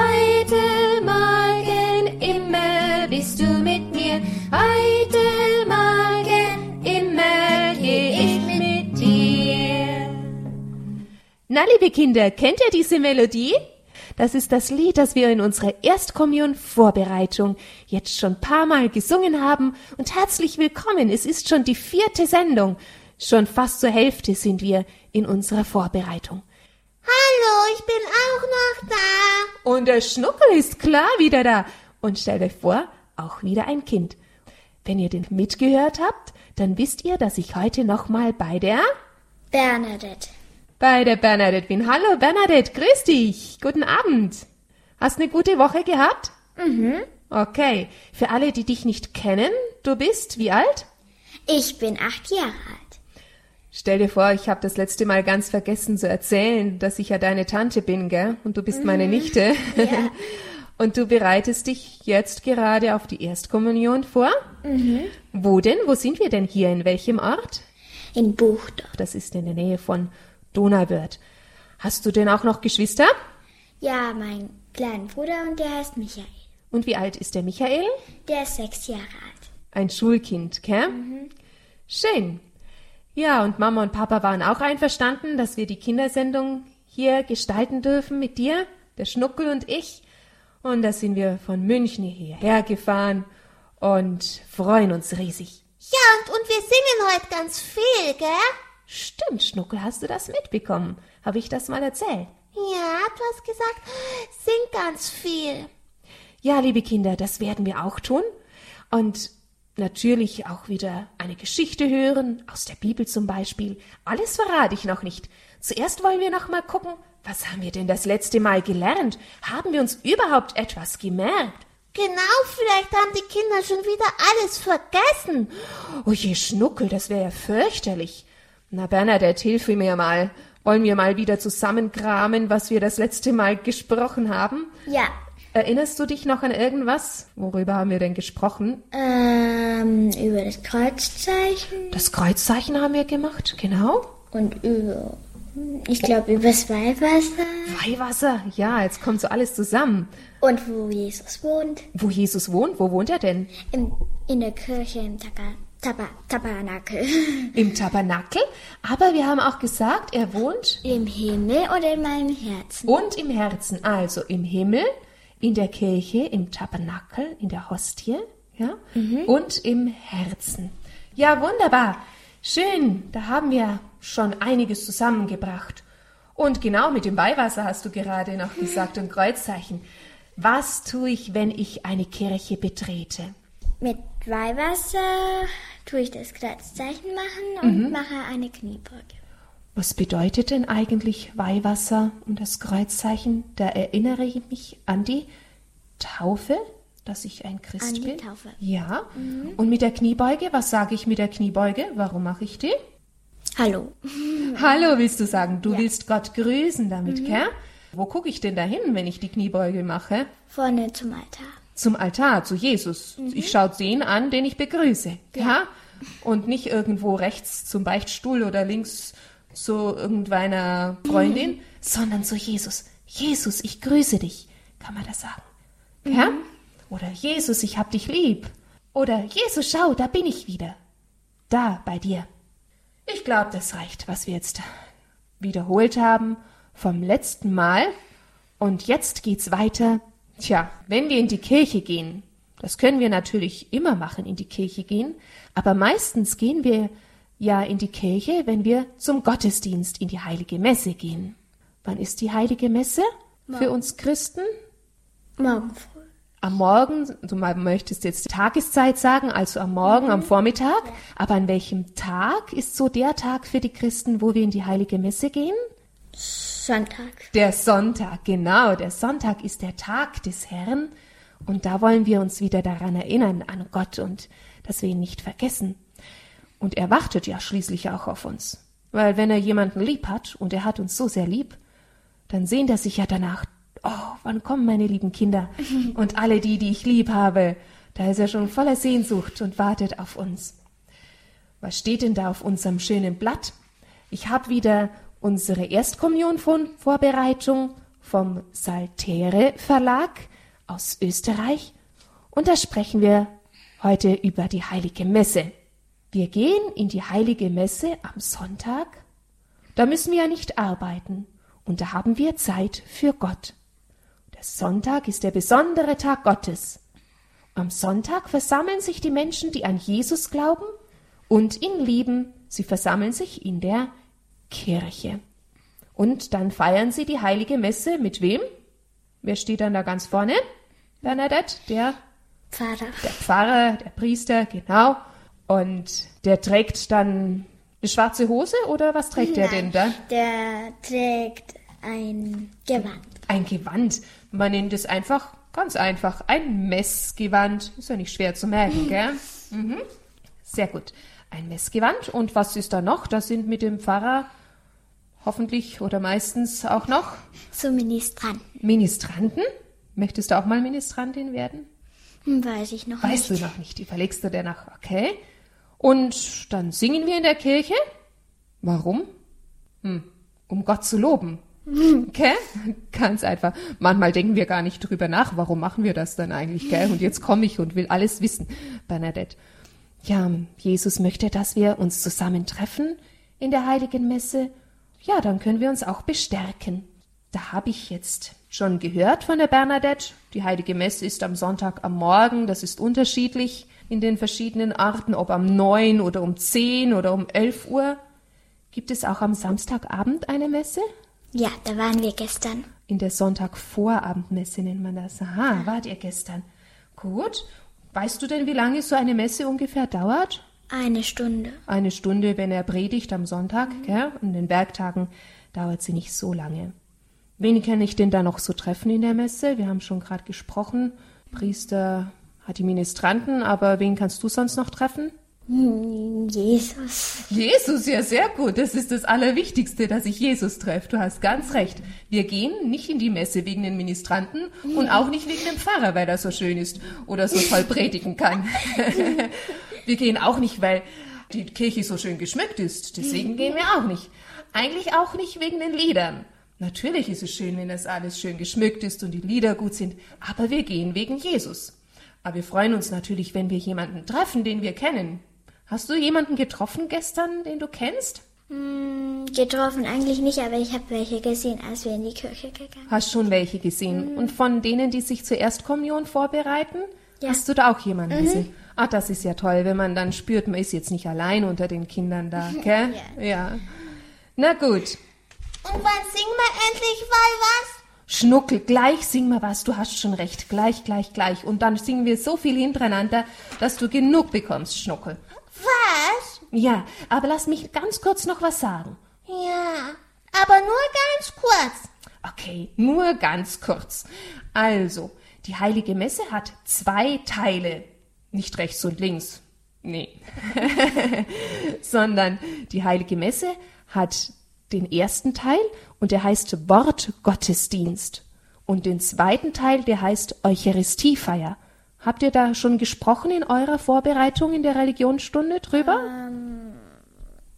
Heute Morgen, immer bist du mit mir. Heute Morgen, immer geh ich mit dir. Na, liebe Kinder, kennt ihr diese Melodie? Das ist das Lied, das wir in unserer Erstkommunion-Vorbereitung jetzt schon ein paar Mal gesungen haben. Und herzlich willkommen, es ist schon die vierte Sendung. Schon fast zur Hälfte sind wir in unserer Vorbereitung. Hallo, ich bin auch noch da. Und der Schnuckel ist klar wieder da. Und stellt euch vor, auch wieder ein Kind. Wenn ihr den mitgehört habt, dann wisst ihr, dass ich heute nochmal bei der Bernadette. bei der Bernadette bin. Hallo Bernadette, grüß dich. Guten Abend. Hast eine gute Woche gehabt? Mhm. Okay. Für alle, die dich nicht kennen, du bist wie alt? Ich bin acht Jahre alt. Stell dir vor, ich habe das letzte Mal ganz vergessen zu erzählen, dass ich ja deine Tante bin, gell? Und du bist meine Nichte. Und du bereitest dich jetzt gerade auf die Erstkommunion vor? Mhm. Wo denn? Wo sind wir denn hier? In welchem Ort? In Buchdorf. Das ist in der Nähe von Donauwörth. Hast du denn auch noch Geschwister? Ja, mein kleiner Bruder und der heißt Michael. Und wie alt ist der Michael? Der ist sechs Jahre alt. Ein Schulkind, gell? Schön. Ja, und Mama und Papa waren auch einverstanden, dass wir die Kindersendung hier gestalten dürfen mit dir, der Schnuckel und ich. Und da sind wir von München hierher gefahren und freuen uns riesig. Ja, und, und wir singen heute ganz viel, gell? Stimmt, Schnuckel, hast du das mitbekommen? Habe ich das mal erzählt? Ja, du hast gesagt, sing ganz viel. Ja, liebe Kinder, das werden wir auch tun. Und natürlich auch wieder eine Geschichte hören, aus der Bibel zum Beispiel. Alles verrate ich noch nicht. Zuerst wollen wir noch mal gucken, was haben wir denn das letzte Mal gelernt? Haben wir uns überhaupt etwas gemerkt? Genau, vielleicht haben die Kinder schon wieder alles vergessen. Oh je, Schnuckel, das wäre ja fürchterlich. Na, Bernadette, hilf mir mal. Wollen wir mal wieder zusammenkramen, was wir das letzte Mal gesprochen haben? Ja. Erinnerst du dich noch an irgendwas? Worüber haben wir denn gesprochen? Ähm, über das Kreuzzeichen Das Kreuzzeichen haben wir gemacht, genau. und über, ich glaube, über das Weihwasser Weihwasser, ja, jetzt kommt so alles zusammen. und wo Jesus wohnt. Wo Jesus wohnt, wo wohnt er denn? Im, in der Kirche im Taka, Taba, Tabernakel. Im Tabernakel. Aber wir haben auch gesagt, er wohnt Im Himmel oder in meinem Herzen. und im Herzen. Also im Himmel, in der Kirche, im Tabernakel, in der Hostie, ja, und im Herzen. Ja, wunderbar. Schön, da haben wir schon einiges zusammengebracht. Und genau mit dem Weihwasser hast du gerade noch gesagt und Kreuzzeichen. Was tue ich, wenn ich eine Kirche betrete? Mit Weihwasser tue ich das Kreuzzeichen machen und mache eine Kniebeuge. Was bedeutet denn eigentlich Weihwasser und das Kreuzzeichen? Da erinnere ich mich an die Taufe, dass ich ein Christ An die bin. Taufe. Ja. Und mit der Kniebeuge, was sage ich mit der Kniebeuge? Warum mache ich die? Hallo. Hallo, willst du sagen? Du willst Gott grüßen damit, gell? Wo gucke ich denn da hin, wenn ich die Kniebeuge mache? Vorne zum Altar. Zum Altar, zu Jesus. Ich schaue den an, den ich begrüße. Ja. Und nicht irgendwo rechts zum Beichtstuhl oder links zu irgendeiner Freundin, sondern zu Jesus. Jesus, ich grüße dich. Kann man das sagen? Ja? Oder Jesus, ich hab dich lieb. Oder Jesus, schau, da bin ich wieder. Da bei dir. Ich glaube, das reicht, was wir jetzt wiederholt haben vom letzten Mal. Und jetzt geht's weiter. Tja, wenn wir in die Kirche gehen, das können wir natürlich immer machen, in die Kirche gehen, aber meistens gehen wir ja in die Kirche, wenn wir zum Gottesdienst in die heilige Messe gehen. Wann ist die heilige Messe für uns Christen? Morgen früh. Am Morgen, du mal möchtest jetzt Tageszeit sagen, also am Morgen, am Vormittag, aber an welchem Tag ist so der Tag für die Christen, wo wir in die heilige Messe gehen? Sonntag. Der Sonntag, genau. Der Sonntag ist der Tag des Herrn. Und da wollen wir uns wieder daran erinnern, an Gott und dass wir ihn nicht vergessen. Und er wartet ja schließlich auch auf uns. Weil wenn er jemanden lieb hat, und er hat uns so sehr lieb, dann sehnt er sich ja danach, oh, wann kommen meine lieben Kinder und alle die, die ich lieb habe. Da ist er schon voller Sehnsucht und wartet auf uns. Was steht denn da auf unserem schönen Blatt? Ich habe wieder unsere Erstkommunion-Vorbereitung vom Saltere Verlag aus Österreich und da sprechen wir heute über die heilige Messe. Wir gehen in die heilige Messe am Sonntag. Da müssen wir ja nicht arbeiten und da haben wir Zeit für Gott. Der Sonntag ist der besondere Tag Gottes. Am Sonntag versammeln sich die Menschen, die an Jesus glauben und ihn lieben. Sie versammeln sich in der Kirche. Und dann feiern sie die heilige Messe mit wem? Wer steht dann da ganz vorne? Bernadette, der Pfarrer. der Pfarrer, der Priester, genau. Und der trägt dann eine schwarze Hose oder was trägt der denn da? Der trägt ein Gewand. Ein Gewand. Man nennt es einfach, ganz einfach, ein Messgewand. Ist ja nicht schwer zu merken, gell? Mhm. Sehr gut. Ein Messgewand. Und was ist da noch? Da sind mit dem Pfarrer hoffentlich oder meistens auch noch Zum Ministranten. Ministranten. Möchtest du auch mal Ministrantin werden? Hm, Weiß ich noch Weißt nicht. du noch nicht, die verlegst du dir nach, okay? Und dann singen wir in der Kirche. Warum? Hm, um Gott zu loben. Okay? Ganz einfach. Manchmal denken wir gar nicht drüber nach, warum machen wir das dann eigentlich, gell? Und jetzt komme ich und will alles wissen, Bernadette. Ja, Jesus möchte, dass wir uns zusammentreffen in der heiligen Messe. Ja, dann können wir uns auch bestärken. Da habe ich jetzt schon gehört von der Bernadette. Die heilige Messe ist am Sonntag am Morgen. Das ist unterschiedlich in den verschiedenen Arten, ob am 9 oder um 10 oder um 11 Uhr. Gibt es auch am Samstagabend eine Messe? Ja, da waren wir gestern. In der Sonntagvorabendmesse nennt man das. Aha, wart ihr gestern. Gut. Weißt du denn, wie lange so eine Messe ungefähr dauert? Eine Stunde. Eine Stunde, wenn er predigt am Sonntag, gell? An den Werktagen dauert sie nicht so lange. Wen kann ich denn da noch so treffen in der Messe? Wir haben schon gerade gesprochen. Priester die Ministranten, aber wen kannst du sonst noch treffen? Hm, Jesus. Jesus, ja, sehr gut. Das ist das Allerwichtigste, dass ich Jesus treffe. Du hast ganz recht. Wir gehen nicht in die Messe wegen den Ministranten und auch nicht wegen dem Pfarrer, weil er so schön ist oder so toll predigen kann. wir gehen auch nicht, weil die Kirche so schön geschmückt ist. Deswegen gehen wir auch nicht. Eigentlich auch nicht wegen den Liedern. Natürlich ist es schön, wenn das alles schön geschmückt ist und die Lieder gut sind, aber wir gehen wegen Jesus. Aber wir freuen uns natürlich, wenn wir jemanden treffen, den wir kennen. Hast du jemanden getroffen gestern, den du kennst? Hm, getroffen eigentlich nicht, aber ich habe welche gesehen, als wir in die Kirche gegangen Hast schon welche gesehen. Und von denen, die sich zur Erstkommunion vorbereiten, Ja. hast du da auch jemanden gesehen? Ah, das ist ja toll, wenn man dann spürt, man ist jetzt nicht allein unter den Kindern da, gell? ja. Na gut. Und wann singen wir endlich mal was? Schnuckel, gleich sing mal was, du hast schon recht, gleich, gleich, gleich. Und dann singen wir so viel hintereinander, dass du genug bekommst, Schnuckel. Was? Ja, aber lass mich ganz kurz noch was sagen. Ja, aber nur ganz kurz. Okay, nur ganz kurz. Also, die heilige Messe hat zwei Teile. Nicht rechts und links. Nee. Sondern die heilige Messe hat den ersten Teil und der heißt Wortgottesdienst. Und den zweiten Teil, der heißt Eucharistiefeier. Habt ihr da schon gesprochen in eurer Vorbereitung in der Religionsstunde drüber?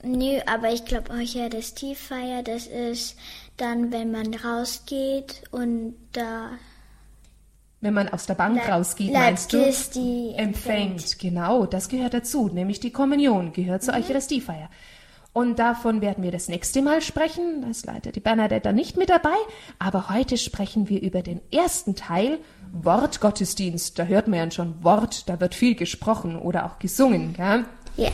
Nö, aber ich glaube, Eucharistiefeier, das ist dann, wenn man rausgeht und da Wenn man aus der Bank La- rausgeht, La meinst du? Christi empfängt. Genau, das gehört dazu, nämlich die Kommunion gehört zur Eucharistiefeier. Und davon werden wir das nächste Mal sprechen. Da ist leider die Bernadette nicht mit dabei. Aber heute sprechen wir über den ersten Teil, Wortgottesdienst. Da hört man ja schon Wort, da wird viel gesprochen oder auch gesungen. Gell? Ja.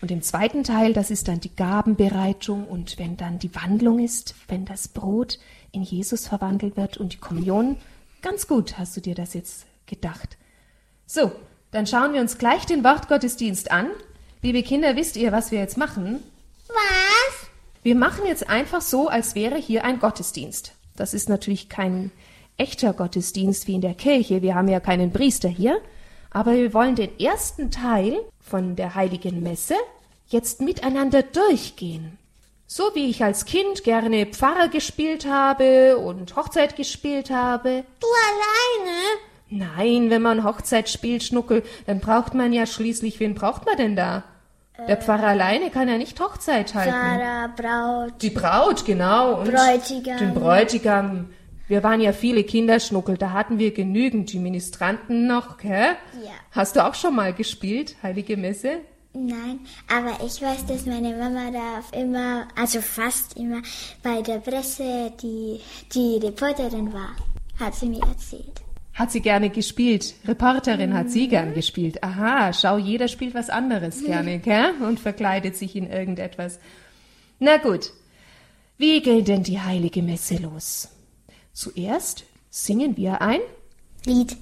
Und im zweiten Teil, das ist dann die Gabenbereitung und wenn dann die Wandlung ist, wenn das Brot in Jesus verwandelt wird und die Kommunion. Ganz gut hast du dir das jetzt gedacht. So, dann schauen wir uns gleich den Wortgottesdienst an. Liebe Kinder, wisst ihr, was wir jetzt machen? Was? Wir machen jetzt einfach so, als wäre hier ein Gottesdienst. Das ist natürlich kein echter Gottesdienst wie in der Kirche. Wir haben ja keinen Priester hier. Aber wir wollen den ersten Teil von der heiligen Messe jetzt miteinander durchgehen. So wie ich als Kind gerne Pfarrer gespielt habe und Hochzeit gespielt habe. Du alleine? Nein, wenn man Hochzeit spielt, Schnuckel, dann braucht man ja schließlich, wen braucht man denn da? Der Pfarrer alleine kann ja nicht Hochzeit halten. Sarah, Braut, Die Braut, genau. Und Bräutigam. Den Bräutigam. Wir waren ja viele Kinderschnuckel, da hatten wir genügend die Ministranten noch, gell? Ja. Hast du auch schon mal gespielt, Heilige Messe? Nein, aber ich weiß, dass meine Mama da immer, also fast immer, bei der Presse die, die Reporterin war. Hat sie mir erzählt. Hat sie gerne gespielt. Reporterin hat sie gern gespielt. Aha, schau, jeder spielt was anderes gerne, gell? Und verkleidet sich in irgendetwas. Na gut. Wie geht denn die Heilige Messe los? Zuerst singen wir ein Lied.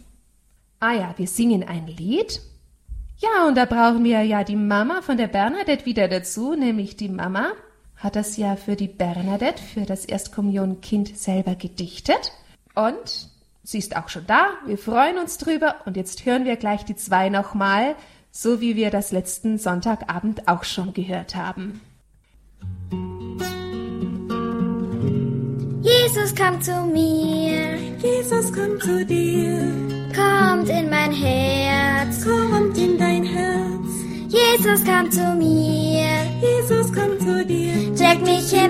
Ah ja, wir singen ein Lied. Ja, und da brauchen wir ja die Mama von der Bernadette wieder dazu, nämlich die Mama hat das ja für die Bernadette, für das Erstkommunionkind selber gedichtet. Und sie ist auch schon da, wir freuen uns drüber und jetzt hören wir gleich die zwei nochmal, so wie wir das letzten Sonntagabend auch schon gehört haben. Jesus kommt zu mir, Jesus kommt zu dir, kommt in mein Herz. kommt in dein Herz. Jesus kommt zu mir, Jesus kommt zu dir, trägt mich himmelwärts.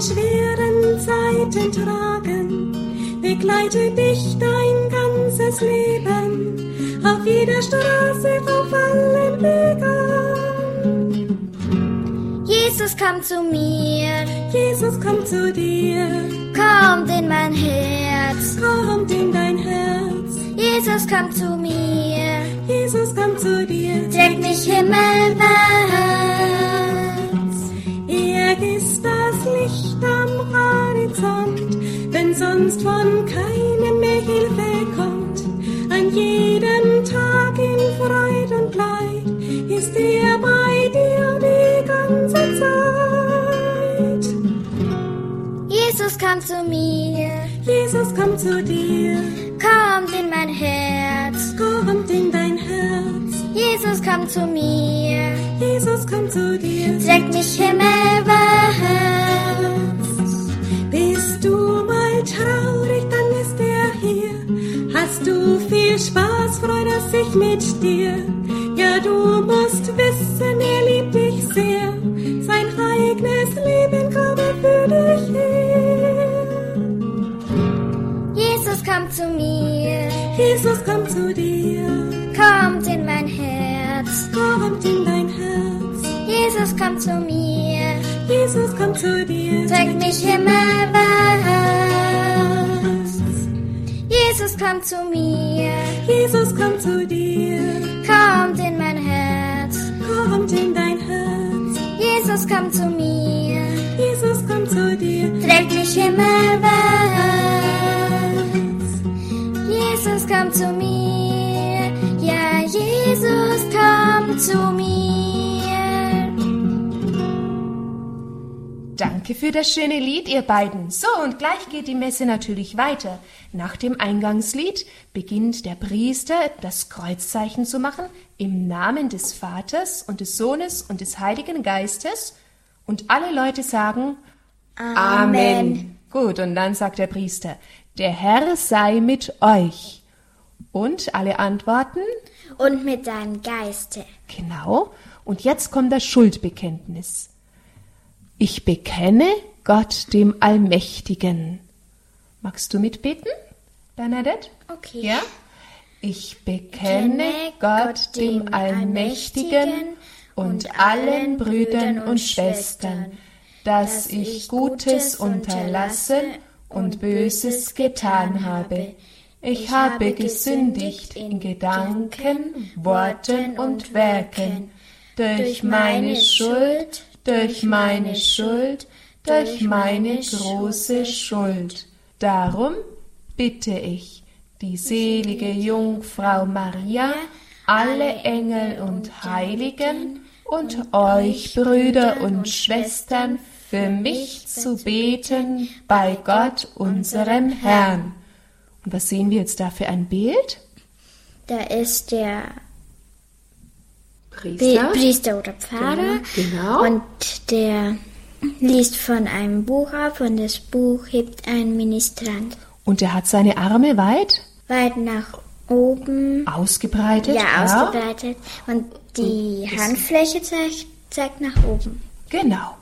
In schweren Zeiten tragen, begleite dich dein ganzes Leben auf jeder Straße auf allen Wegen. Jesus kommt zu mir, Jesus kommt zu dir, kommt in mein Herz. kommt in dein Herz. Jesus kommt zu mir, Jesus kommt zu dir, trägt mich himmelwärts. Jesus kommt zu mir, Jesus kommt zu dir, kommt in mein Herz. kommt in dein Herz. Jesus kommt zu mir, Jesus kommt zu dir, trägt mich himmelwärts. Bist du mal traurig, dann ist er hier. Hast du viel Spaß, freut er sich mit dir. Ja, du musst wissen, zu mir, Jesus kommt zu dir, kommt in mein Herz. kommt in dein Herz. Jesus kommt zu mir, Jesus kommt zu dir, trägt mich himmelwärts. Jesus kommt zu mir, Jesus kommt zu dir, kommt in mein Herz. kommt in dein Herz. Jesus kommt zu mir, Jesus kommt zu dir, trägt mich himmelwärts. Kommt zu mir, ja, Jesus kommt zu mir. Danke für das schöne Lied, ihr beiden. So, und gleich geht die Messe natürlich weiter. Nach dem Eingangslied beginnt der Priester das Kreuzzeichen zu machen im Namen des Vaters und des Sohnes und des Heiligen Geistes. Und alle Leute sagen Amen. Gut, und dann sagt der Priester, der Herr sei mit euch. Und alle antworten Und mit deinem Geiste. Genau. Und jetzt kommt das Schuldbekenntnis. Ich bekenne Gott dem Allmächtigen. Magst du mitbeten, Bernadette? Okay. Ja? Ich bekenne Gott dem Allmächtigen und allen Brüdern und Schwestern, dass ich Gutes unterlasse und Böses getan habe. Ich habe gesündigt in Gedanken, Worten und Werken, durch meine Schuld, durch meine Schuld, durch meine große Schuld. Darum bitte ich die selige Jungfrau Maria, alle Engel und Heiligen und euch Brüder und Schwestern für mich zu beten bei Gott unserem Herrn. Und was sehen wir jetzt da für ein Bild? da ist der Pri- Priester. Priester oder Pfarrer. Genau. Und der liest von einem Buch ab und das Buch hebt ein Ministrant Und er hat seine Arme weit weit nach oben ausgebreitet. ja, ausgebreitet und die Handfläche zeigt, zeigt nach oben. Genau.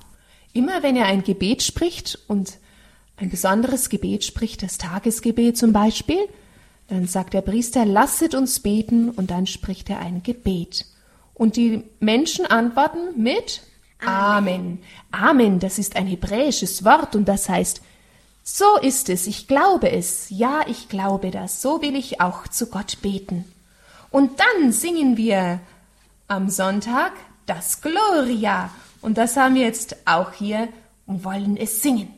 Immer wenn er ein Gebet spricht und ein besonderes Gebet spricht, das Tagesgebet zum Beispiel, dann sagt der Priester, lasset uns beten und dann spricht er ein Gebet. Und die Menschen antworten mit Amen. Amen, das ist ein hebräisches Wort und das heißt, so ist es, ich glaube es, ja, ich glaube das, so will ich auch zu Gott beten. Und dann singen wir am Sonntag das Gloria. Und das haben wir jetzt auch hier und wollen es singen.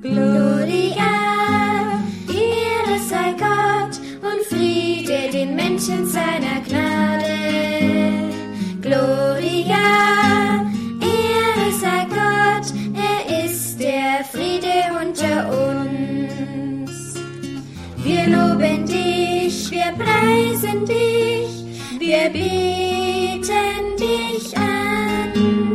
Gloria, Ehre sei Gott und Friede den Menschen seiner Gnade. Gloria, Ehre sei Gott, er ist der Friede unter uns. Wir loben dich, wir preisen dich, wir beten dich an.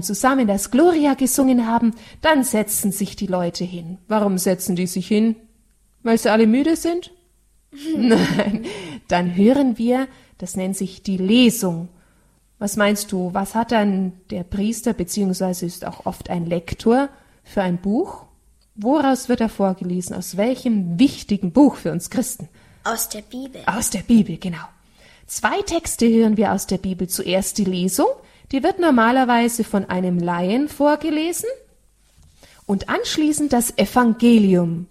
Dann zusammen das Gloria gesungen haben, dann setzen sich die Leute hin. Warum setzen die sich hin? Weil sie alle müde sind? Nein, dann hören wir, das nennt sich die Lesung. Was meinst du, was hat dann der Priester, beziehungsweise ist auch oft ein Lektor, für ein Buch? Woraus wird er vorgelesen? Aus welchem wichtigen Buch für uns Christen? Aus der Bibel. Aus der Bibel, genau. Zwei Texte hören wir aus der Bibel. Zuerst die Lesung, die wird normalerweise von einem Laien vorgelesen und anschließend das Evangelium.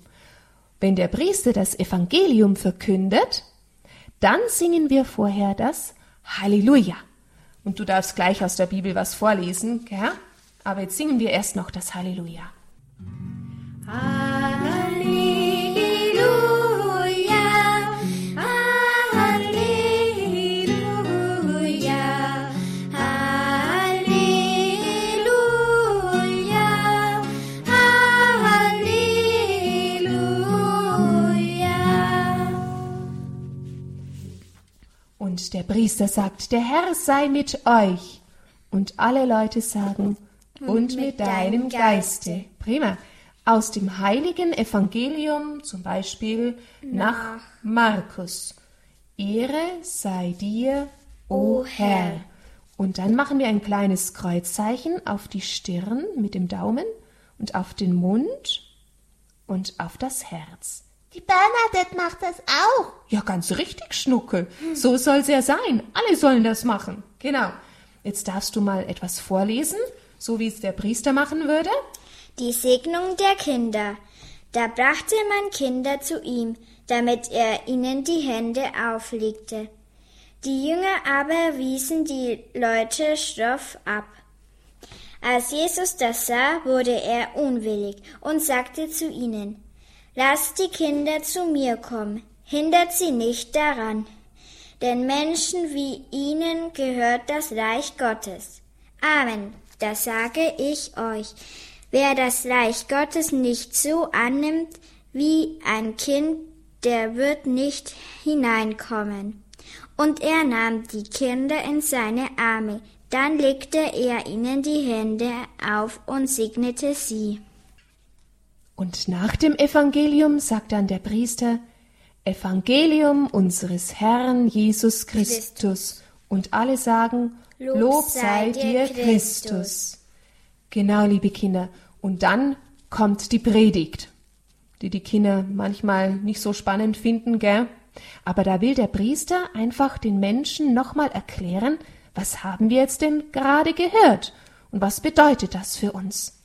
Wenn der Priester das Evangelium verkündet, dann singen wir vorher das Halleluja. Und du darfst gleich aus der Bibel was vorlesen, gell? Aber jetzt singen wir erst noch das Halleluja. Halleluja, Priester sagt, der Herr sei mit euch. Und alle Leute sagen, und, mit, deinem Geiste. Prima. Aus dem heiligen Evangelium, zum Beispiel nach Markus. Ehre sei dir, o Herr. Und dann machen wir ein kleines Kreuzzeichen auf die Stirn mit dem Daumen und auf den Mund und auf das Herz. Die Bernadette macht das auch. Ja, ganz richtig, Schnuckel. So soll's ja sein. Alle sollen das machen. Genau. Jetzt darfst du mal etwas vorlesen, so wie es der Priester machen würde. Die Segnung der Kinder. Da brachte man Kinder zu ihm, damit er ihnen die Hände auflegte. Die Jünger aber wiesen die Leute schroff ab. Als Jesus das sah, wurde er unwillig und sagte zu ihnen, Lasst die Kinder zu mir kommen, hindert sie nicht daran, denn Menschen wie ihnen gehört das Reich Gottes. Amen, das sage ich euch. Wer das Reich Gottes nicht so annimmt wie ein Kind, der wird nicht hineinkommen. Und er nahm die Kinder in seine Arme, dann legte er ihnen die Hände auf und segnete sie. Und nach dem Evangelium sagt dann der Priester, Evangelium unseres Herrn Jesus Christus. Und alle sagen, Lob, sei dir Christus. Genau, liebe Kinder. Und dann kommt die Predigt, die die Kinder manchmal nicht so spannend finden, gell? Aber da will der Priester einfach den Menschen nochmal erklären, was haben wir jetzt denn gerade gehört und was bedeutet das für uns?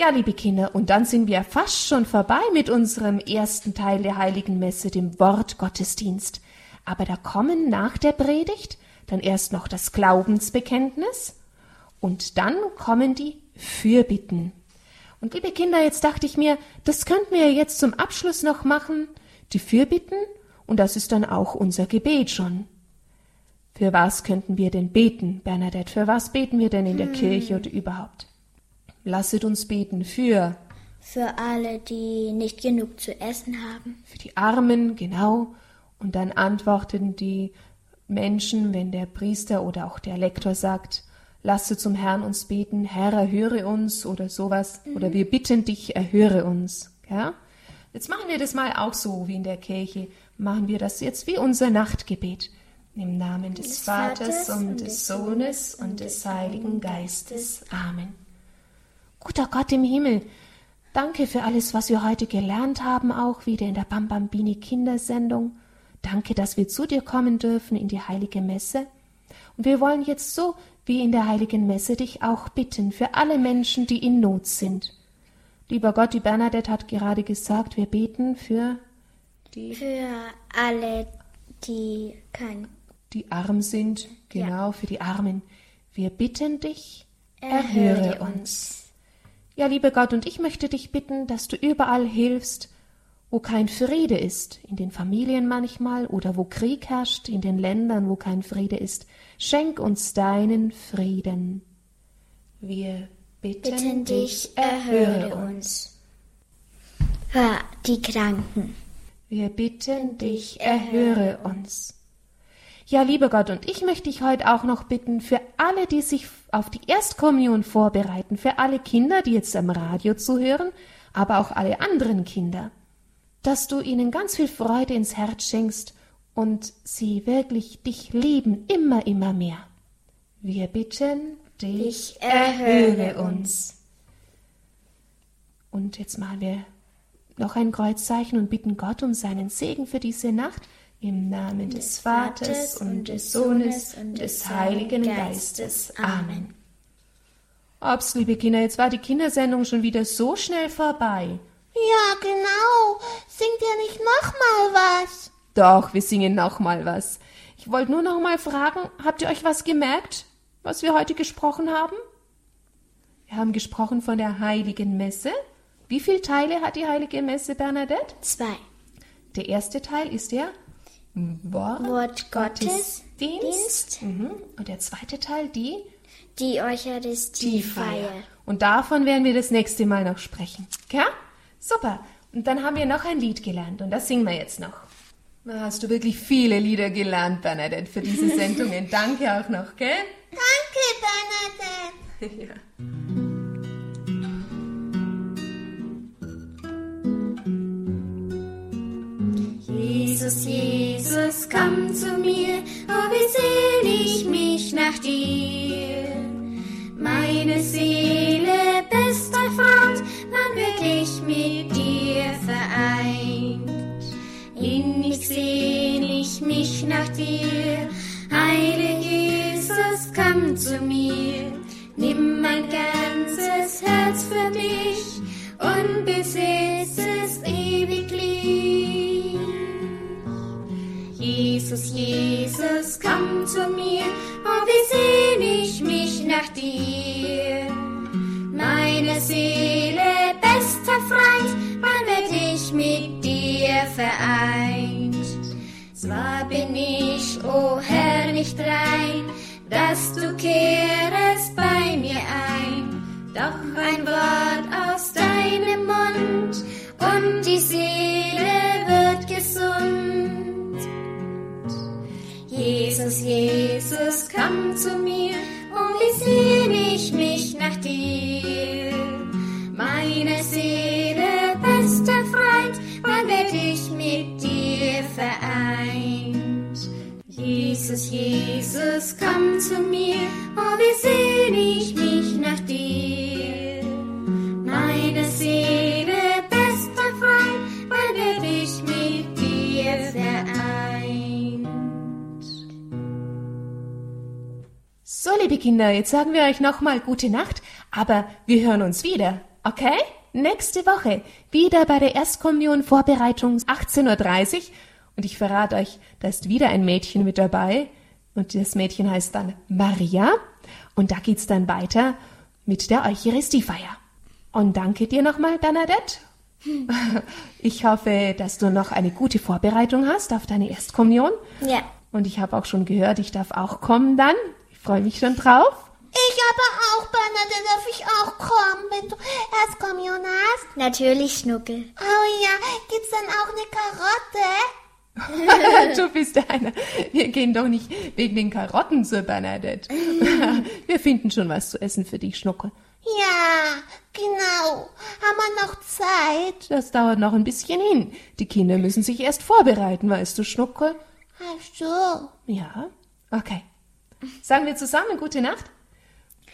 Ja, liebe Kinder, und dann sind wir fast schon vorbei mit unserem ersten Teil der heiligen Messe, dem Wortgottesdienst. Aber da kommen nach der Predigt dann erst noch das Glaubensbekenntnis und dann kommen die Fürbitten. Und liebe Kinder, jetzt dachte ich mir, das könnten wir jetzt zum Abschluss noch machen, die Fürbitten, und das ist dann auch unser Gebet schon. Für was könnten wir denn beten, Bernadette? Für was beten wir denn in der Kirche oder überhaupt? Lasset uns beten für Für alle, die nicht genug zu essen haben. für die Armen, genau. Und dann antworten die Menschen, wenn der Priester oder auch der Lektor sagt, lasse zum Herrn uns beten, Herr, erhöre uns oder sowas, oder wir bitten dich, erhöre uns. Ja? Jetzt machen wir das mal auch so wie in der Kirche. Machen wir das jetzt wie unser Nachtgebet. Im Namen des, Des Vaters und des Sohnes und des Heiligen Geistes. Amen. Guter Gott im Himmel, danke für alles, was wir heute gelernt haben, auch wieder in der Bambambini Kindersendung. Danke, dass wir zu dir kommen dürfen in die heilige Messe. Und wir wollen jetzt so wie in der heiligen Messe dich auch bitten für alle Menschen, die in Not sind. Lieber Gott, die Bernadette hat gerade gesagt, wir beten für die, Für alle, die kein die arm sind, genau, für die Armen. Wir bitten dich, Erhöre erhöre uns. Ja, lieber Gott, und ich möchte dich bitten, dass du überall hilfst, wo kein Friede ist, in den Familien manchmal oder wo Krieg herrscht, in den Ländern, wo kein Friede ist. Schenk uns deinen Frieden. Wir bitten, bitten dich, erhöre uns. Für die Kranken. Wir bitten dich, erhöre uns. Ja, lieber Gott, und ich möchte dich heute auch noch bitten, für alle, die sich auf die Erstkommunion vorbereiten, für alle Kinder, die jetzt am Radio zuhören, aber auch alle anderen Kinder, dass du ihnen ganz viel Freude ins Herz schenkst und sie wirklich dich lieben, immer, immer mehr. Wir bitten dich, Ich erhöre uns. Und jetzt machen wir noch ein Kreuzzeichen und bitten Gott um seinen Segen für diese Nacht. Im Namen des Vaters und des Sohnes und des Heiligen Geistes. Amen. Ob's, liebe Kinder, jetzt war die Kindersendung schon wieder so schnell vorbei. Ja, genau. Singt ihr nicht noch mal was? Doch, wir singen noch mal was. Ich wollte nur noch mal fragen, habt ihr euch was gemerkt, was wir heute gesprochen haben? Wir haben gesprochen von der heiligen Messe. Wie viele Teile hat die heilige Messe, Bernadette? Zwei. Der erste Teil ist der Wort, Wort Gottes, Dienst. Mhm. Und der zweite Teil die die Eucharistiefeier. Und davon werden wir das nächste Mal noch sprechen. Ja? Super. Und dann haben wir noch ein Lied gelernt und das singen wir jetzt noch. Da hast du wirklich viele Lieder gelernt, Bernadette, für diese Sendungen. Danke auch noch, gell? Danke, Bernadette. ja. Jesus, komm zu mir, oh wie sehn ich mich nach dir. Meine Seele, bester Freund, wann wird ich mit dir vereint? Innig sehn ich mich nach dir, heile Jesus, komm zu mir. Nimm mein ganzes Herz für mich und besitz es ewiglich. Jesus, Jesus, komm zu mir, oh wie sehn ich mich nach dir. Meine Seele, bester Freund, wann werd ich mit dir vereint? Zwar bin ich, o oh Herr, nicht rein, dass du kehrest Kinder, jetzt sagen wir euch nochmal gute Nacht, aber wir hören uns wieder, okay? Nächste Woche wieder bei der Erstkommunion Vorbereitung 18.30 Uhr und ich verrate euch, da ist wieder ein Mädchen mit dabei und das Mädchen heißt dann Maria und da geht's dann weiter mit der Eucharistiefeier. Und danke dir nochmal, Bernadette. Ich hoffe, dass du noch eine gute Vorbereitung hast auf deine Erstkommunion. Ja. Und ich habe auch schon gehört, ich darf auch kommen dann. Ich freue mich schon drauf. Ich aber auch, Bernadette, darf ich auch kommen, wenn du Erstkommunion hast? Natürlich, Schnuckel. Oh ja, gibt's dann auch eine Karotte? du bist einer. Wir gehen doch nicht wegen den Karotten zur Bernadette. Wir finden schon was zu essen für dich, Schnuckel. Ja, genau. Haben wir noch Zeit? Das dauert noch ein bisschen hin. Die Kinder müssen sich erst vorbereiten, weißt du, Schnuckel? Ach so. Ja? Okay. Sagen wir zusammen gute Nacht?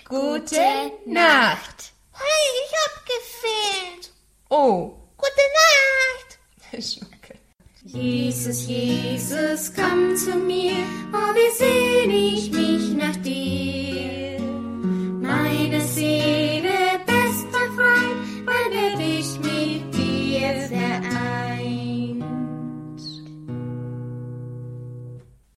Gute Nacht. Hey, ich hab gefehlt. Oh. Gute Nacht. Schnuckel. Jesus, Jesus, komm zu mir, oh wie sehn ich mich